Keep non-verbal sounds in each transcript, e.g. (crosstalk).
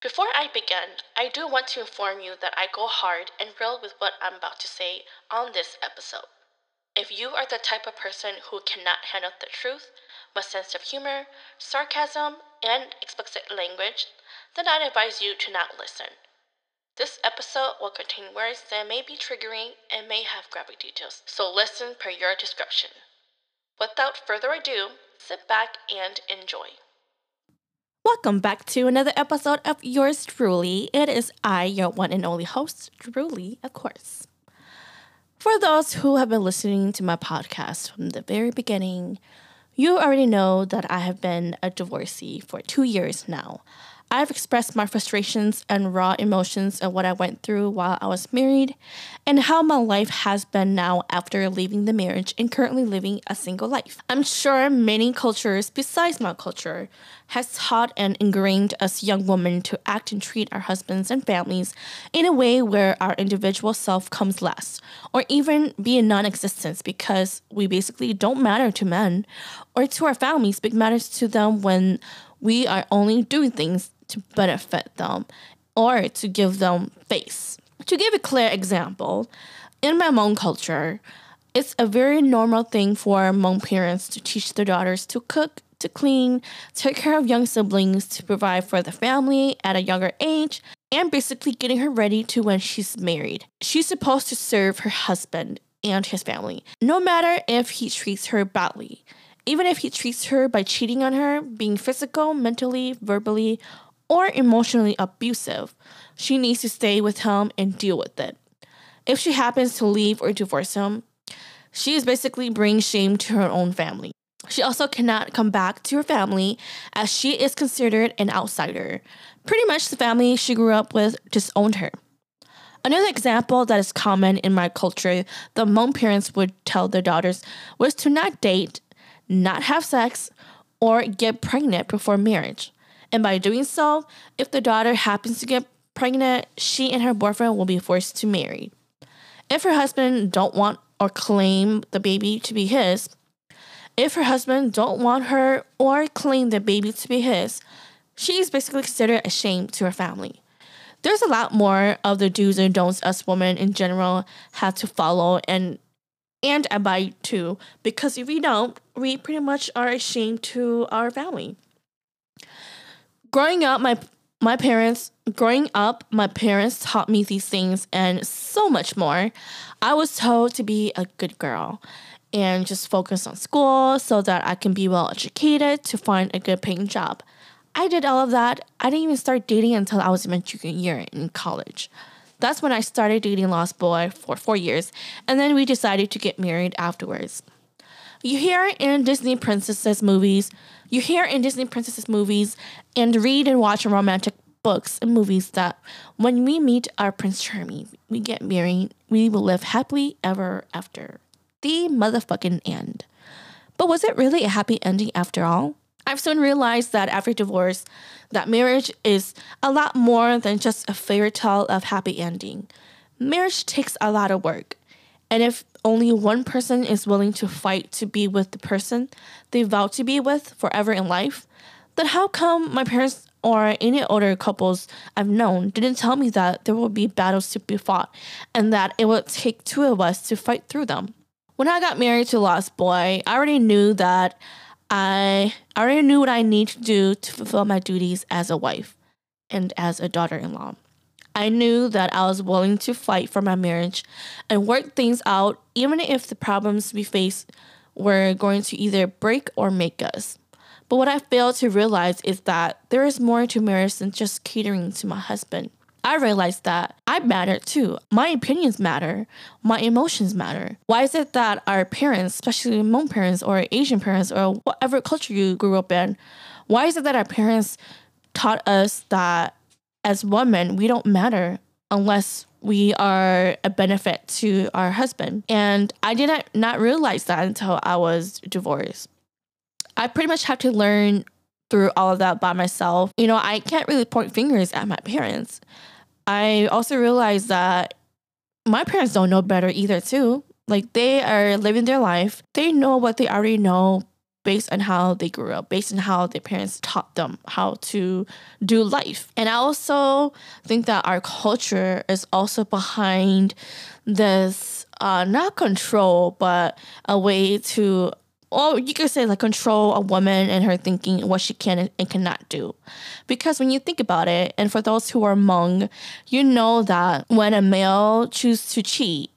Before I begin, I do want to inform you that I go hard and real with what I'm about to say on this episode. If you are the type of person who cannot handle the truth, with sense of humor, sarcasm, and explicit language, then I'd advise you to not listen. This episode will contain words that may be triggering and may have graphic details, so listen per your discretion. Without further ado, sit back and enjoy. Welcome back to another episode of Yours Druelee. It is I, your one and only host, Druelee, of course. For those who have been listening to my podcast from the very beginning, you already know that I have been a divorcee for two years now. I've expressed my frustrations and raw emotions of what I went through while I was married and how my life has been now after leaving the marriage and currently living a single life. I'm sure many cultures besides my culture has taught and ingrained us young women to act and treat our husbands and families in a way where our individual self comes last or even be in non-existence because we basically don't matter to men or to our families but matters to them when we are only doing things to benefit them or to give them face. To give a clear example, in my Hmong culture, it's a very normal thing for Hmong parents to teach their daughters to cook, to clean, take care of young siblings, to provide for the family at a younger age, and basically getting her ready to when she's married. She's supposed to serve her husband and his family, no matter if he treats her badly. Even if he treats her by cheating on her, being physical, mentally, verbally, or emotionally abusive, she needs to stay with him and deal with it. If she happens to leave or divorce him, she is basically bringing shame to her own family. She also cannot come back to her family as she is considered an outsider. Pretty much the family she grew up with disowned her. Another example that is common in my culture the Hmong parents would tell their daughters was to not date, not have sex, or get pregnant before marriage. And by doing so, if the daughter happens to get pregnant, she and her boyfriend will be forced to marry. If her husband don't want or claim the baby to be his, if her husband don't want her or claim the baby to be his, she is basically considered a shame to her family. There's a lot more of the do's and don'ts us women in general have to follow and and abide to because if we don't, we pretty much are a shame to our family growing up, my my parents growing up, my parents taught me these things and so much more. I was told to be a good girl and just focus on school so that I can be well educated to find a good paying job. I did all of that. I didn't even start dating until I was in my junior year in college. That's when I started dating Lost Boy for four years, and then we decided to get married afterwards. You hear in Disney princesses movies, you hear in Disney princesses movies, and read and watch romantic books and movies that when we meet our Prince Charming, we get married, we will live happily ever after. The motherfucking end. But was it really a happy ending after all? I've soon realized that after divorce, that marriage is a lot more than just a fairy tale of happy ending. Marriage takes a lot of work. And if only one person is willing to fight to be with the person they vow to be with forever in life, then how come my parents or any older couples I've known didn't tell me that there will be battles to be fought and that it would take two of us to fight through them? When I got married to Lost Boy, I already knew that I, I already knew what I need to do to fulfill my duties as a wife and as a daughter in law. I knew that I was willing to fight for my marriage and work things out, even if the problems we faced were going to either break or make us. But what I failed to realize is that there is more to marriage than just catering to my husband. I realized that I matter too. My opinions matter. My emotions matter. Why is it that our parents, especially Hmong parents or Asian parents or whatever culture you grew up in, why is it that our parents taught us that as women, we don't matter unless we are a benefit to our husband. And I did not, not realize that until I was divorced. I pretty much had to learn through all of that by myself. You know, I can't really point fingers at my parents. I also realized that my parents don't know better either, too. Like they are living their life. They know what they already know based on how they grew up, based on how their parents taught them how to do life. And I also think that our culture is also behind this uh, not control, but a way to or you could say like control a woman and her thinking what she can and cannot do. Because when you think about it, and for those who are Hmong, you know that when a male chooses to cheat,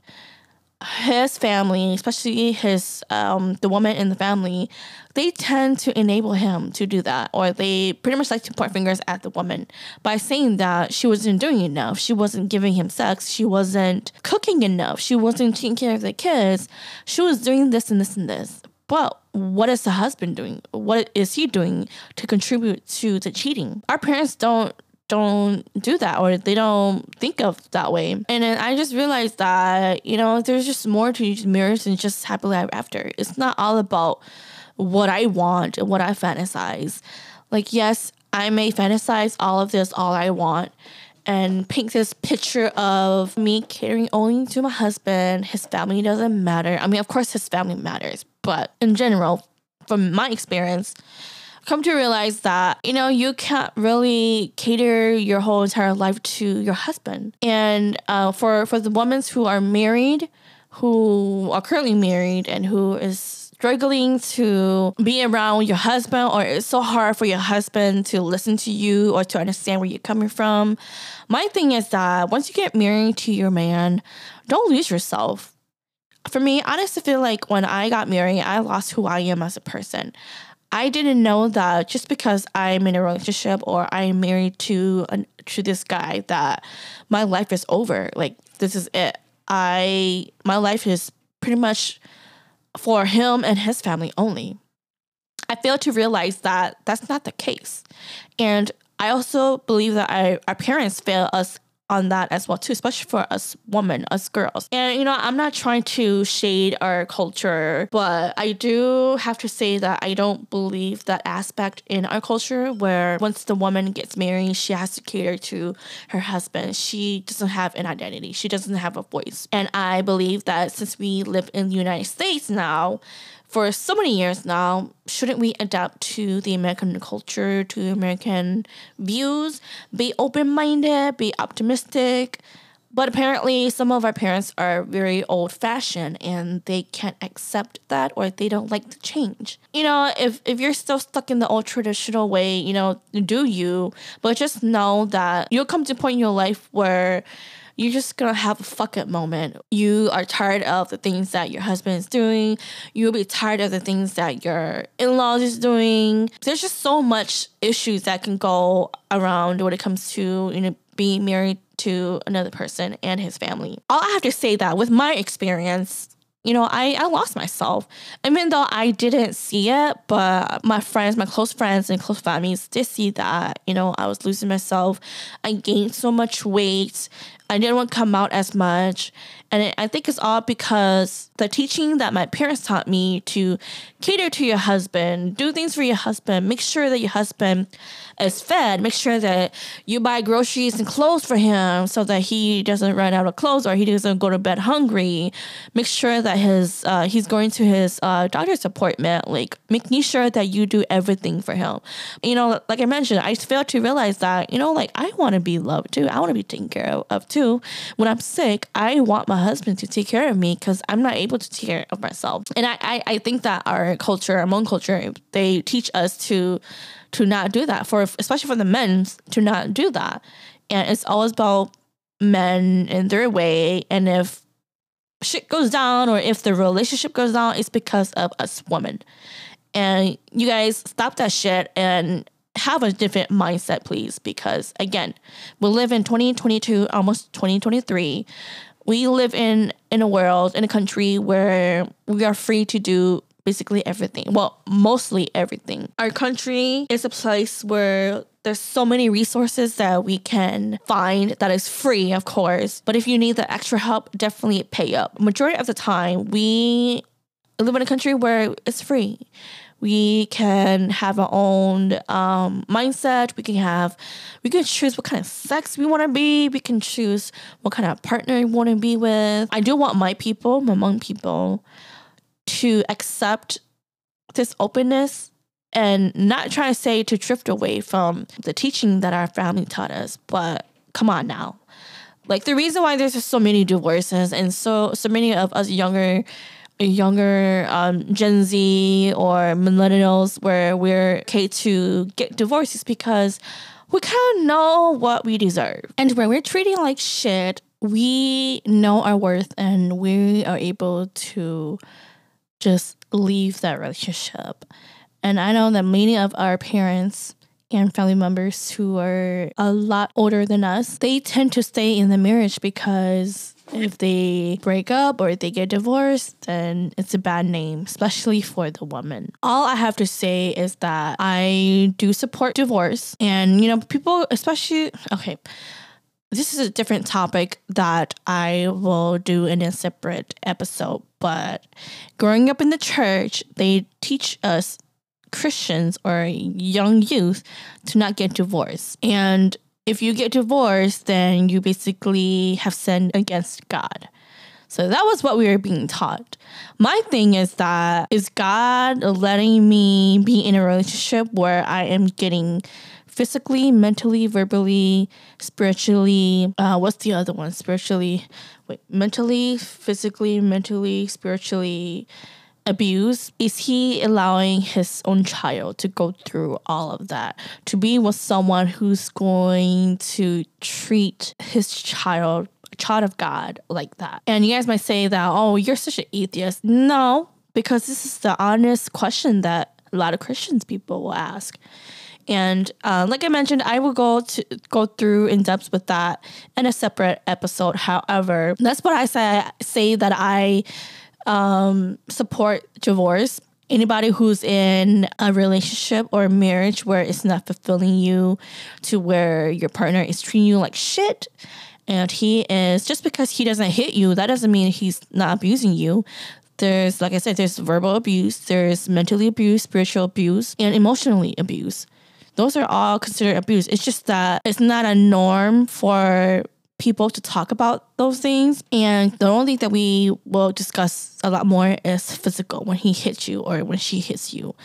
his family, especially his um, the woman in the family, they tend to enable him to do that, or they pretty much like to point fingers at the woman by saying that she wasn't doing enough, she wasn't giving him sex, she wasn't cooking enough, she wasn't taking care of the kids, she was doing this and this and this. But what is the husband doing? What is he doing to contribute to the cheating? Our parents don't don't do that or they don't think of that way. And then I just realized that, you know, there's just more to marriage than just happily ever after. It's not all about what I want and what I fantasize. Like, yes, I may fantasize all of this all I want and paint this picture of me catering only to my husband. His family doesn't matter. I mean, of course, his family matters, but in general, from my experience, come to realize that you know you can't really cater your whole entire life to your husband. And uh, for for the women who are married who are currently married and who is struggling to be around your husband or it's so hard for your husband to listen to you or to understand where you're coming from my thing is that once you get married to your man don't lose yourself. For me just feel like when i got married i lost who i am as a person I didn't know that just because I'm in a relationship or I'm married to an, to this guy that my life is over. Like this is it. I my life is pretty much for him and his family only. I failed to realize that that's not the case. And I also believe that I, our parents fail us on that as well too, especially for us women, us girls. And you know, I'm not trying to shade our culture, but I do have to say that I don't believe that aspect in our culture where once the woman gets married, she has to cater to her husband. She doesn't have an identity. She doesn't have a voice. And I believe that since we live in the United States now, for so many years now, shouldn't we adapt to the American culture, to American views, be open minded, be optimistic? But apparently, some of our parents are very old fashioned and they can't accept that or they don't like the change. You know, if, if you're still stuck in the old traditional way, you know, do you, but just know that you'll come to a point in your life where you're just gonna have a fuck it moment. You are tired of the things that your husband is doing. You'll be tired of the things that your in-laws is doing. There's just so much issues that can go around when it comes to you know being married to another person and his family. All I have to say that with my experience, you know, I, I lost myself. Even though I didn't see it, but my friends, my close friends and close families did see that, you know, I was losing myself. I gained so much weight. I didn't want to come out as much. And I think it's all because the teaching that my parents taught me to cater to your husband, do things for your husband, make sure that your husband is fed, make sure that you buy groceries and clothes for him so that he doesn't run out of clothes or he doesn't go to bed hungry. Make sure that his uh, he's going to his uh, doctor's appointment, like making sure that you do everything for him. You know, like I mentioned, I failed to realize that, you know, like I want to be loved too. I want to be taken care of, of too. When I'm sick, I want my husband to take care of me because I'm not able to take care of myself. And I, I, I think that our culture, our Hmong culture, they teach us to to not do that for especially for the men to not do that. And it's always about men in their way. And if shit goes down or if the relationship goes down, it's because of us women. And you guys stop that shit and have a different mindset, please, because again, we live in 2022, almost 2023. We live in in a world, in a country where we are free to do basically everything. Well, mostly everything. Our country is a place where there's so many resources that we can find that is free, of course. But if you need the extra help, definitely pay up. Majority of the time, we live in a country where it's free we can have our own um, mindset. We can have we can choose what kind of sex we want to be. We can choose what kind of partner we want to be with. I do want my people my Hmong people to accept this openness and not trying to say to drift away from the teaching that our family taught us, but come on now. Like the reason why there's just so many divorces and so so many of us younger younger um, Gen Z or millennials where we're okay to get divorced is because we kind of know what we deserve. And when we're treating like shit, we know our worth and we are able to just leave that relationship. And I know that many of our parents and family members who are a lot older than us, they tend to stay in the marriage because if they break up or they get divorced, then it's a bad name, especially for the woman. All I have to say is that I do support divorce. And, you know, people, especially, okay, this is a different topic that I will do in a separate episode. But growing up in the church, they teach us Christians or young youth to not get divorced. And if you get divorced, then you basically have sinned against God. So that was what we were being taught. My thing is that is God letting me be in a relationship where I am getting physically, mentally, verbally, spiritually. Uh, what's the other one? Spiritually, wait, mentally, physically, mentally, spiritually abuse? Is he allowing his own child to go through all of that? To be with someone who's going to treat his child, a child of God, like that? And you guys might say that, oh, you're such an atheist. No, because this is the honest question that a lot of Christians people will ask. And uh, like I mentioned, I will go to go through in depth with that in a separate episode. However, that's what I say. Say that I um, support divorce. Anybody who's in a relationship or a marriage where it's not fulfilling you to where your partner is treating you like shit and he is just because he doesn't hit you, that doesn't mean he's not abusing you. There's, like I said, there's verbal abuse, there's mentally abuse, spiritual abuse, and emotionally abuse. Those are all considered abuse. It's just that it's not a norm for people to talk about those things. And the only thing that we will discuss a lot more is physical when he hits you or when she hits you.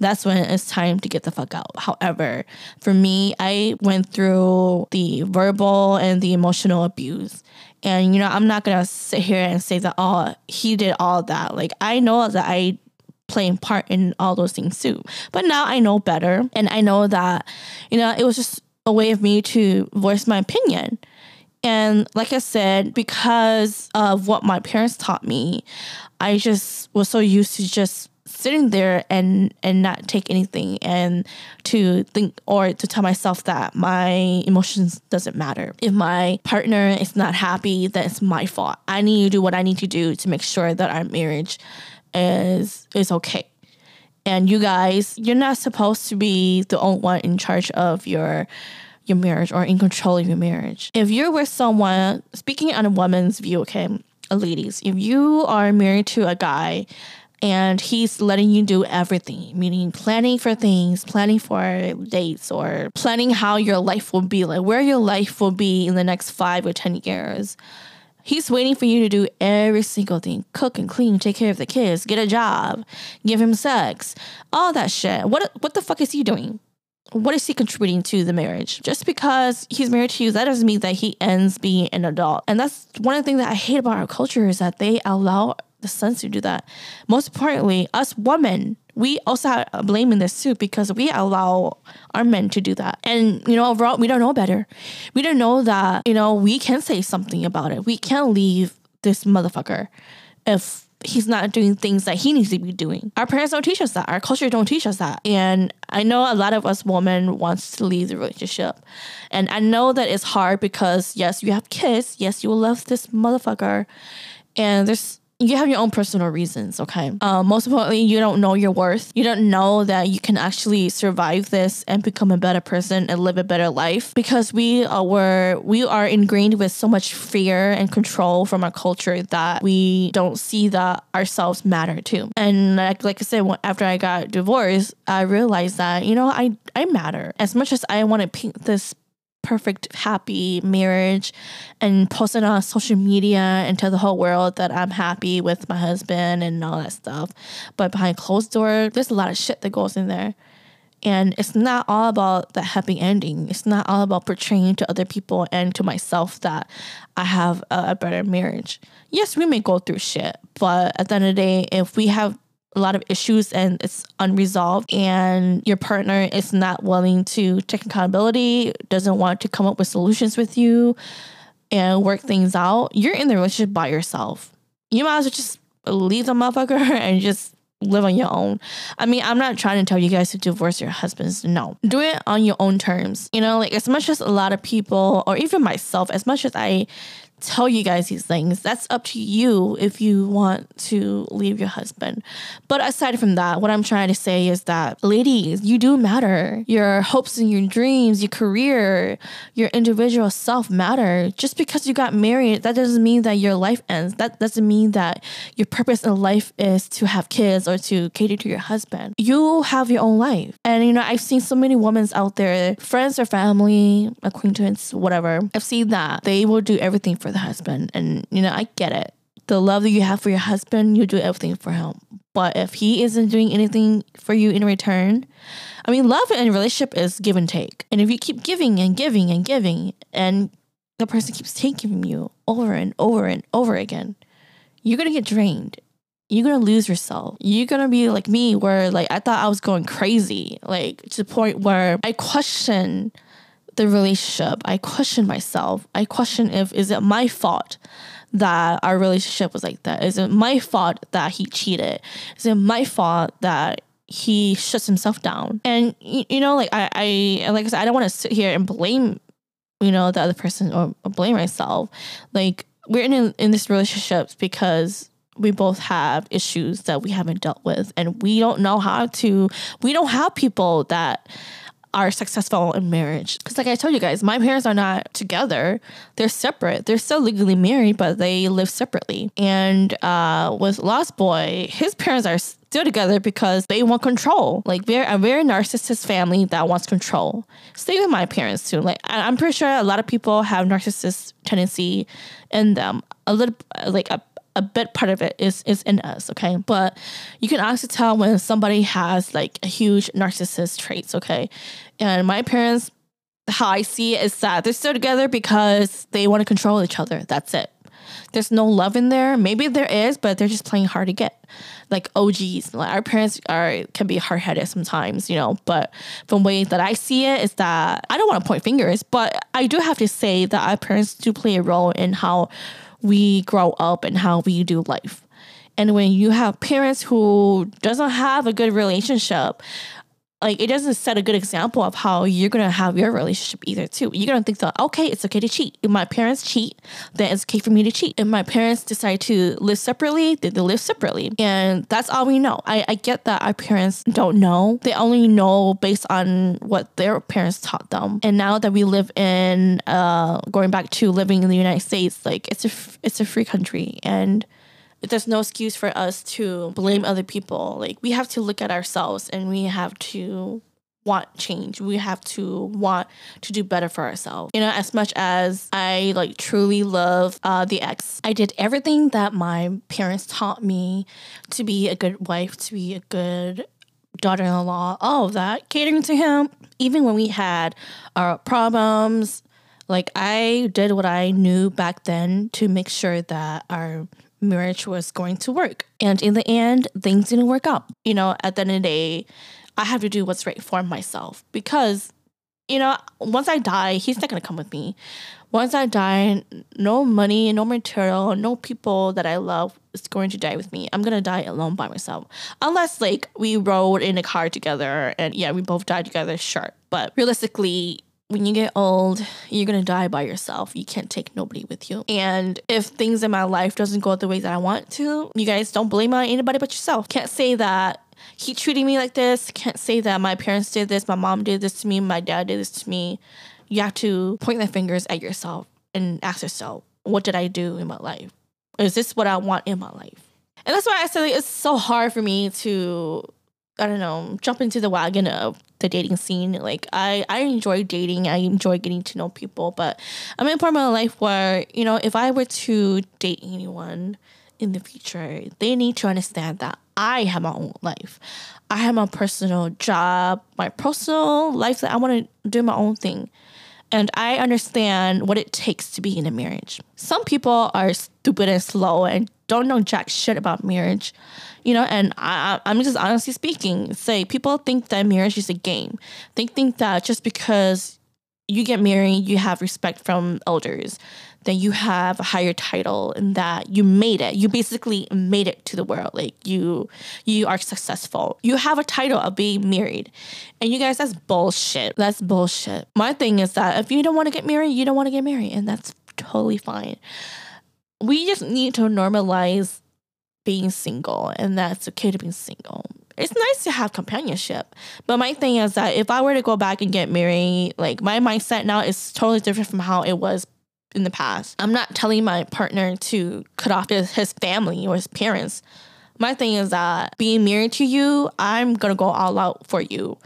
That's when it's time to get the fuck out. However, for me, I went through the verbal and the emotional abuse. And, you know, I'm not going to sit here and say that, oh, he did all that. Like, I know that I playing part in all those things too. But now I know better and I know that, you know, it was just a way of me to voice my opinion. And like I said, because of what my parents taught me, I just was so used to just sitting there and and not take anything and to think or to tell myself that my emotions doesn't matter. If my partner is not happy then it's my fault. I need to do what i need to do to make sure that our marriage is is okay. And you guys you're not supposed to be the only one in charge of your your marriage or in control of your marriage. If you're with someone, speaking on a woman's view, okay, ladies, if you are married to a guy and he's letting you do everything, meaning planning for things, planning for dates, or planning how your life will be, like where your life will be in the next five or 10 years. He's waiting for you to do every single thing cook and clean, take care of the kids, get a job, give him sex, all that shit. What, what the fuck is he doing? What is he contributing to the marriage? Just because he's married to you, that doesn't mean that he ends being an adult. And that's one of the things that I hate about our culture is that they allow the sons to do that. Most importantly, us women, we also have a blame in this too because we allow our men to do that. And, you know, overall, we don't know better. We don't know that, you know, we can say something about it. We can leave this motherfucker if he's not doing things that he needs to be doing. Our parents don't teach us that. Our culture don't teach us that. And I know a lot of us women wants to leave the relationship. And I know that it's hard because yes, you have kids. Yes, you love this motherfucker. And there's you have your own personal reasons, okay? Um, most importantly, you don't know your worth. You don't know that you can actually survive this and become a better person and live a better life because we are were we are ingrained with so much fear and control from our culture that we don't see that ourselves matter too. And like, like I said, after I got divorced, I realized that you know I I matter as much as I want to paint this perfect, happy marriage and post it on social media and tell the whole world that I'm happy with my husband and all that stuff. But behind closed door, there's a lot of shit that goes in there. And it's not all about the happy ending. It's not all about portraying to other people and to myself that I have a, a better marriage. Yes, we may go through shit, but at the end of the day, if we have a lot of issues and it's unresolved and your partner is not willing to take accountability, doesn't want to come up with solutions with you and work things out, you're in the relationship by yourself. You might as well just leave the motherfucker (laughs) and just live on your own. I mean, I'm not trying to tell you guys to divorce your husbands. No. Do it on your own terms. You know, like as much as a lot of people, or even myself, as much as I tell you guys these things. That's up to you if you want to leave your husband. But aside from that, what I'm trying to say is that, ladies, you do matter. Your hopes and your dreams, your career, your individual self matter. Just because you got married, that doesn't mean that your life ends. That doesn't mean that your purpose in life is to have kids or to cater to your husband. You have your own life. And, you know, I've seen so many women out there, friends or family, acquaintance, whatever. I've seen that they will do everything for for the husband. And, you know, I get it. The love that you have for your husband, you do everything for him. But if he isn't doing anything for you in return, I mean, love in a relationship is give and take. And if you keep giving and giving and giving, and the person keeps taking from you over and over and over again, you're gonna get drained. You're gonna lose yourself. You're gonna be like me, where like I thought I was going crazy, like to the point where I question the relationship. I question myself. I question if is it my fault that our relationship was like that? Is it my fault that he cheated? Is it my fault that he shuts himself down? And you know, like I, I like I said, I don't want to sit here and blame, you know, the other person or, blame myself. Like we're in in this relationship because we both have issues that we haven't dealt with and we don't know how to we don't have people that are successful in marriage. Because, like I told you guys, my parents are not together. They're separate. They're still legally married, but they live separately. And uh, with Lost Boy, his parents are still together because they want control. Like, they're a very narcissist family that wants control. Same with my parents, too. Like, I'm pretty sure a lot of people have narcissist tendency in them. A little, like, a a bit part of it is is in us, okay? But you can actually tell when somebody has like a huge narcissist traits, okay? And my parents, how I see it is that they're still together because they want to control each other. That's it. There's no love in there. Maybe there is, but they're just playing hard to get. Like OGs, like our parents are can be hard headed sometimes, you know. But from way that I see it is that I don't want to point fingers, but I do have to say that our parents do play a role in how we grow up and how we do life. And when you have parents who doesn't have a good relationship, like it doesn't set a good example of how you're gonna have your relationship either too. You're gonna think that okay, it's okay to cheat. If my parents cheat, then it's okay for me to cheat. If my parents decide to live separately, then they live separately. And that's all we know. I, I get that our parents don't know. They only know based on what their parents taught them. And now that we live in uh going back to living in the United States, like it's a it's a free country and there's no excuse for us to blame other people. Like we have to look at ourselves and we have to want change. We have to want to do better for ourselves. You know, as much as I like truly love uh, the ex, I did everything that my parents taught me to be a good wife, to be a good daughter-in-law, all of that, catering to him. Even when we had our problems, like I did what I knew back then to make sure that our marriage was going to work. And in the end, things didn't work out. You know, at the end of the day, I have to do what's right for myself because, you know, once I die, he's not going to come with me. Once I die, no money, no material, no people that I love is going to die with me. I'm going to die alone by myself. Unless, like, we rode in a car together and, yeah, we both died together, sure. But realistically, when you get old, you're gonna die by yourself. You can't take nobody with you. And if things in my life doesn't go the way that I want to, you guys don't blame on anybody but yourself. Can't say that he treated me like this. Can't say that my parents did this, my mom did this to me, my dad did this to me. You have to point the fingers at yourself and ask yourself, what did I do in my life? Is this what I want in my life? And that's why I said it's so hard for me to I don't know, jump into the wagon of the dating scene. Like I, I enjoy dating. I enjoy getting to know people. But I'm in a part of my life where you know, if I were to date anyone in the future, they need to understand that I have my own life. I have my personal job, my personal life that I want to do my own thing. And I understand what it takes to be in a marriage. Some people are stupid and slow and don't know jack shit about marriage, you know. And I, I'm just honestly speaking, say people think that marriage is a game. They think that just because you get married, you have respect from elders that you have a higher title and that you made it. You basically made it to the world. Like you you are successful. You have a title of being married. And you guys that's bullshit. That's bullshit. My thing is that if you don't want to get married, you don't want to get married and that's totally fine. We just need to normalize being single and that's okay to be single it's nice to have companionship. But my thing is that if I were to go back and get married, like my mindset now is totally different from how it was in the past. I'm not telling my partner to cut off his, his family or his parents. My thing is that being married to you, I'm gonna go all out for you.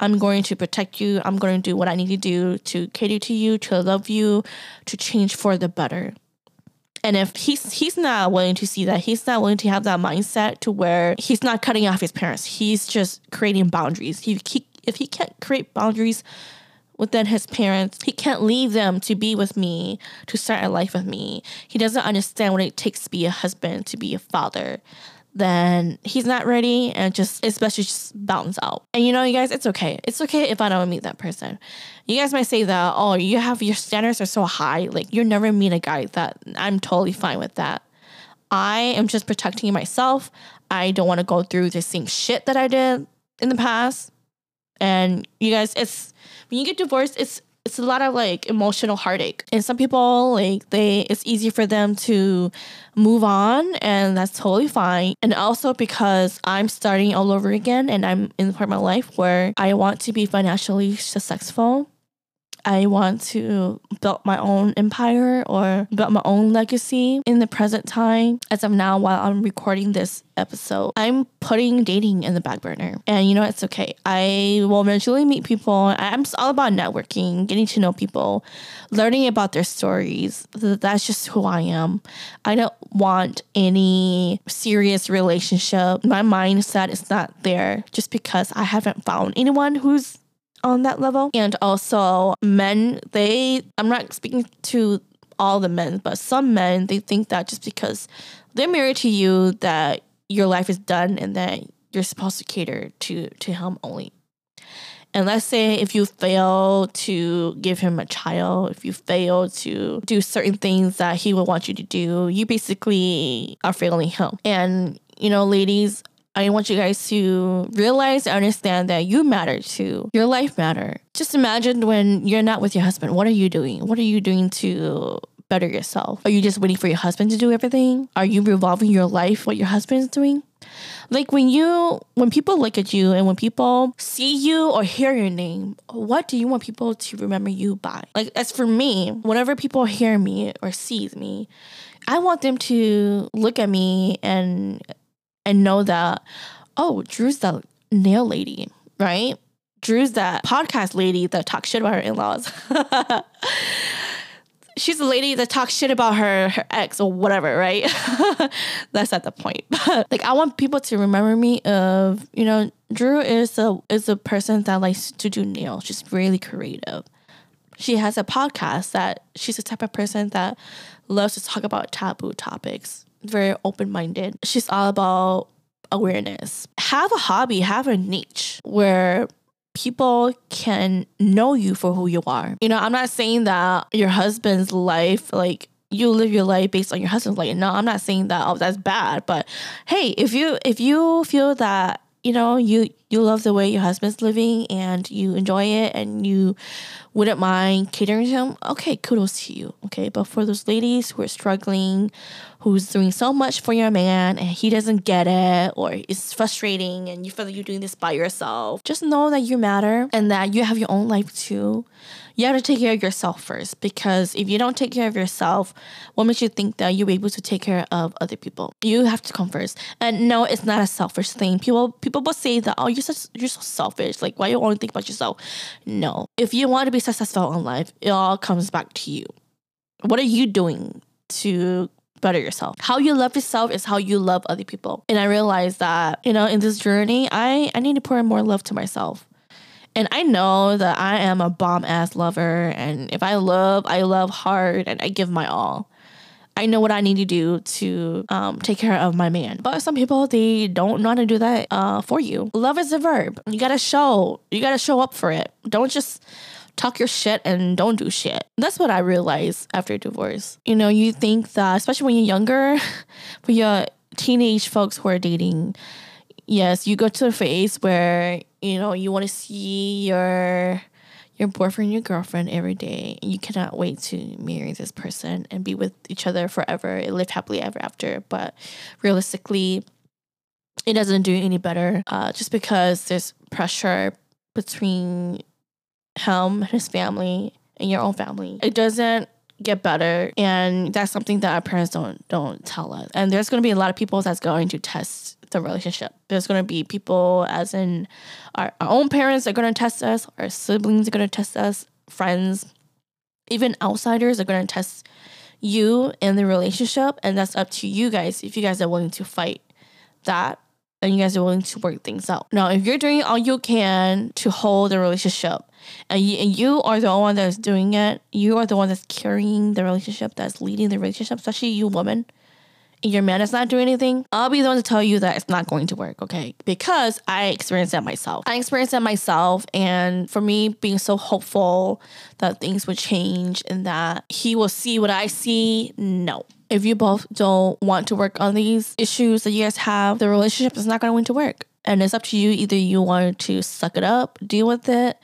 I'm going to protect you. I'm going to do what I need to do to cater to you, to love you, to change for the better. And if he's he's not willing to see that, he's not willing to have that mindset to where he's not cutting off his parents. He's just creating boundaries. He, he if he can't create boundaries within his parents. He can't leave them to be with me, to start a life with me. He doesn't understand what it takes to be a husband, to be a father. Then he's not ready and just especially just bounce out. And you know, you guys, it's okay. It's okay if I don't meet that person. You guys might say that, oh, you have your standards are so high. Like you never meet a guy that I'm totally fine with that. I am just protecting myself. I don't want to go through the same shit that I did in the past. And you guys, it's when you get divorced, it's it's a lot of like emotional heartache. And some people like they it's easy for them to move on and that's totally fine. And also because I'm starting all over again and I'm in the part of my life where I want to be financially successful I want to build my own empire or build my own legacy in the present time. As of now, while I'm recording this episode, I'm putting dating in the back burner. And you know, it's okay. I will eventually meet people. I'm all about networking, getting to know people, learning about their stories. That's just who I am. I don't want any serious relationship. My mindset is not there just because I haven't found anyone who's on that level. And also, men, they, I'm not speaking to all the men, but some men, they think that just because they're married to you, that your life is done and that you're supposed to cater to, to him only. And let's say if you fail to give him a child, if you fail to do certain things that he would want you to do, you basically are failing him. And, you know, ladies, I want you guys to realize and understand that you matter too. Your life matter. Just imagine when you're not with your husband, what are you doing? What are you doing to better yourself? Are you just waiting for your husband to do everything? Are you revolving your life what your husband is doing? Like when you when people look at you and when people see you or hear your name, what do you want people to remember you by? Like as for me, whenever people hear me or sees me, I want them to look at me and and know that, oh, Drew's the nail lady, right? Drew's that podcast lady that talks shit about her in laws. (laughs) She's the lady that talks shit about her her ex or whatever, right? (laughs) That's not the point. But (laughs) like I want people to remember me of, you know, Drew is a is a person that likes to do nails. She's really creative. She has a podcast that she's the type of person that loves to talk about taboo topics very open minded. She's all about awareness. Have a hobby, have a niche where people can know you for who you are. You know, I'm not saying that your husband's life, like, you live your life based on your husband's life. No, I'm not saying that oh that's bad. But hey, if you if you feel that you know you you love the way your husband's living and you enjoy it and you wouldn't mind catering to him, okay, kudos to you. Okay. But for those ladies who are struggling, who's doing so much for your man and he doesn't get it or it's frustrating and you feel like you're doing this by yourself, just know that you matter and that you have your own life too you have to take care of yourself first because if you don't take care of yourself, what makes you think that you'll be able to take care of other people? You have to come first. And no, it's not a selfish thing. People people will say that, oh, you're such you're so selfish. Like why you only think about yourself? No. If you want to be successful in life, it all comes back to you. What are you doing to better yourself? How you love yourself is how you love other people. And I realized that, you know, in this journey, I, I need to pour in more love to myself. And I know that I am a bomb ass lover. And if I love, I love hard and I give my all. I know what I need to do to um, take care of my man. But some people, they don't know how to do that uh, for you. Love is a verb. You gotta show, you gotta show up for it. Don't just talk your shit and don't do shit. That's what I realized after divorce. You know, you think that, especially when you're younger, (laughs) for your teenage folks who are dating, yes, you go to a phase where, you know, you want to see your your boyfriend, your girlfriend every day. You cannot wait to marry this person and be with each other forever and live happily ever after. But realistically, it doesn't do any better uh, just because there's pressure between him, his family, and your own family. It doesn't get better and that's something that our parents don't don't tell us and there's going to be a lot of people that's going to test the relationship there's going to be people as in our, our own parents are going to test us our siblings are going to test us friends even outsiders are going to test you in the relationship and that's up to you guys if you guys are willing to fight that and you guys are willing to work things out. Now, if you're doing all you can to hold the relationship, and you, and you are the one that's doing it, you are the one that's carrying the relationship, that's leading the relationship, especially you woman, and your man is not doing anything, I'll be the one to tell you that it's not going to work, okay? Because I experienced that myself. I experienced that myself, and for me, being so hopeful that things would change and that he will see what I see, no if you both don't want to work on these issues that you guys have, the relationship is not going to work. And it's up to you. Either you want to suck it up, deal with it,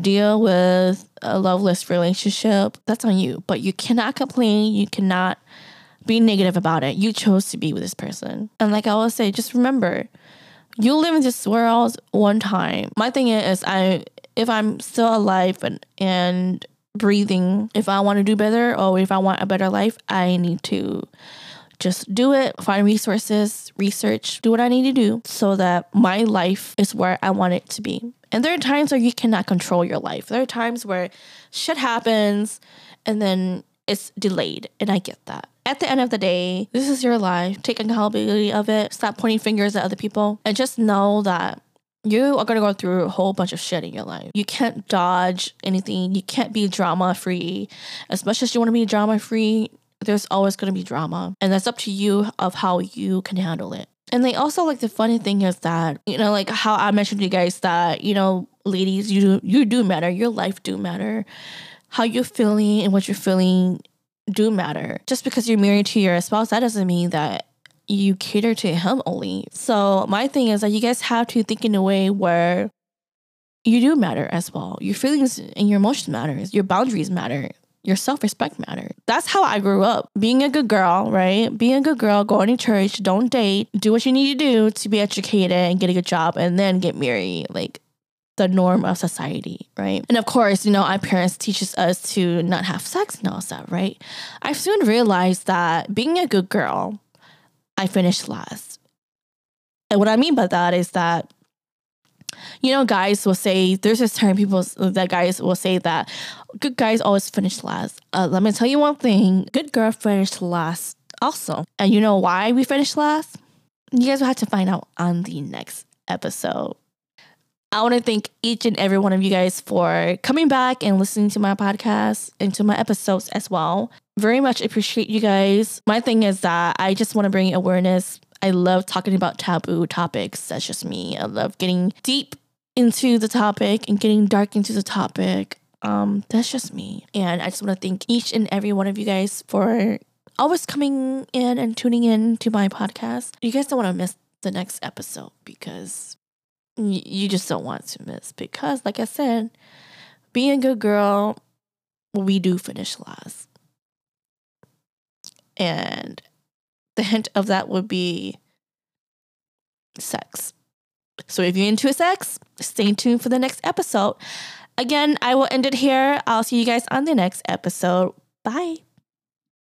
deal with a loveless relationship. That's on you. But you cannot complain. You cannot be negative about it. You chose to be with this person. And like I always say, just remember, you live in this world one time. My thing is, I if I'm still alive and and breathing. If I want to do better or if I want a better life, I need to just do it, find resources, research, do what I need to do so that my life is where I want it to be. And there are times where you cannot control your life. There are times where shit happens and then it's delayed. And I get that. At the end of the day, this is your life. Take accountability of it. Stop pointing fingers at other people and just know that you are going to go through a whole bunch of shit in your life. You can't dodge anything. You can't be drama free. As much as you want to be drama free, there's always going to be drama. And that's up to you of how you can handle it. And they also like the funny thing is that, you know, like how I mentioned to you guys that, you know, ladies, you do, you do matter. Your life do matter. How you're feeling and what you're feeling do matter. Just because you're married to your spouse, that doesn't mean that you cater to him only. So my thing is that you guys have to think in a way where you do matter as well. Your feelings and your emotions matter. Your boundaries matter. Your self respect matter. That's how I grew up. Being a good girl, right? Being a good girl, going to church, don't date, do what you need to do to be educated and get a good job and then get married. Like the norm of society, right? And of course, you know, our parents teaches us to not have sex and all that, right? I soon realized that being a good girl I finished last. And what I mean by that is that, you know, guys will say, there's this term people that guys will say that good guys always finish last. Uh, let me tell you one thing good girl finished last also. And you know why we finished last? You guys will have to find out on the next episode. I want to thank each and every one of you guys for coming back and listening to my podcast and to my episodes as well very much appreciate you guys. My thing is that I just want to bring awareness. I love talking about taboo topics. That's just me. I love getting deep into the topic and getting dark into the topic. Um, that's just me. And I just want to thank each and every one of you guys for always coming in and tuning in to my podcast. You guys don't want to miss the next episode because you just don't want to miss. Because, like I said, being a good girl, we do finish last. And (laughs) the hint of that would be sex. So if you're into sex, stay tuned for the next episode. Again, I will end it here. I'll see you guys on the next episode. Bye.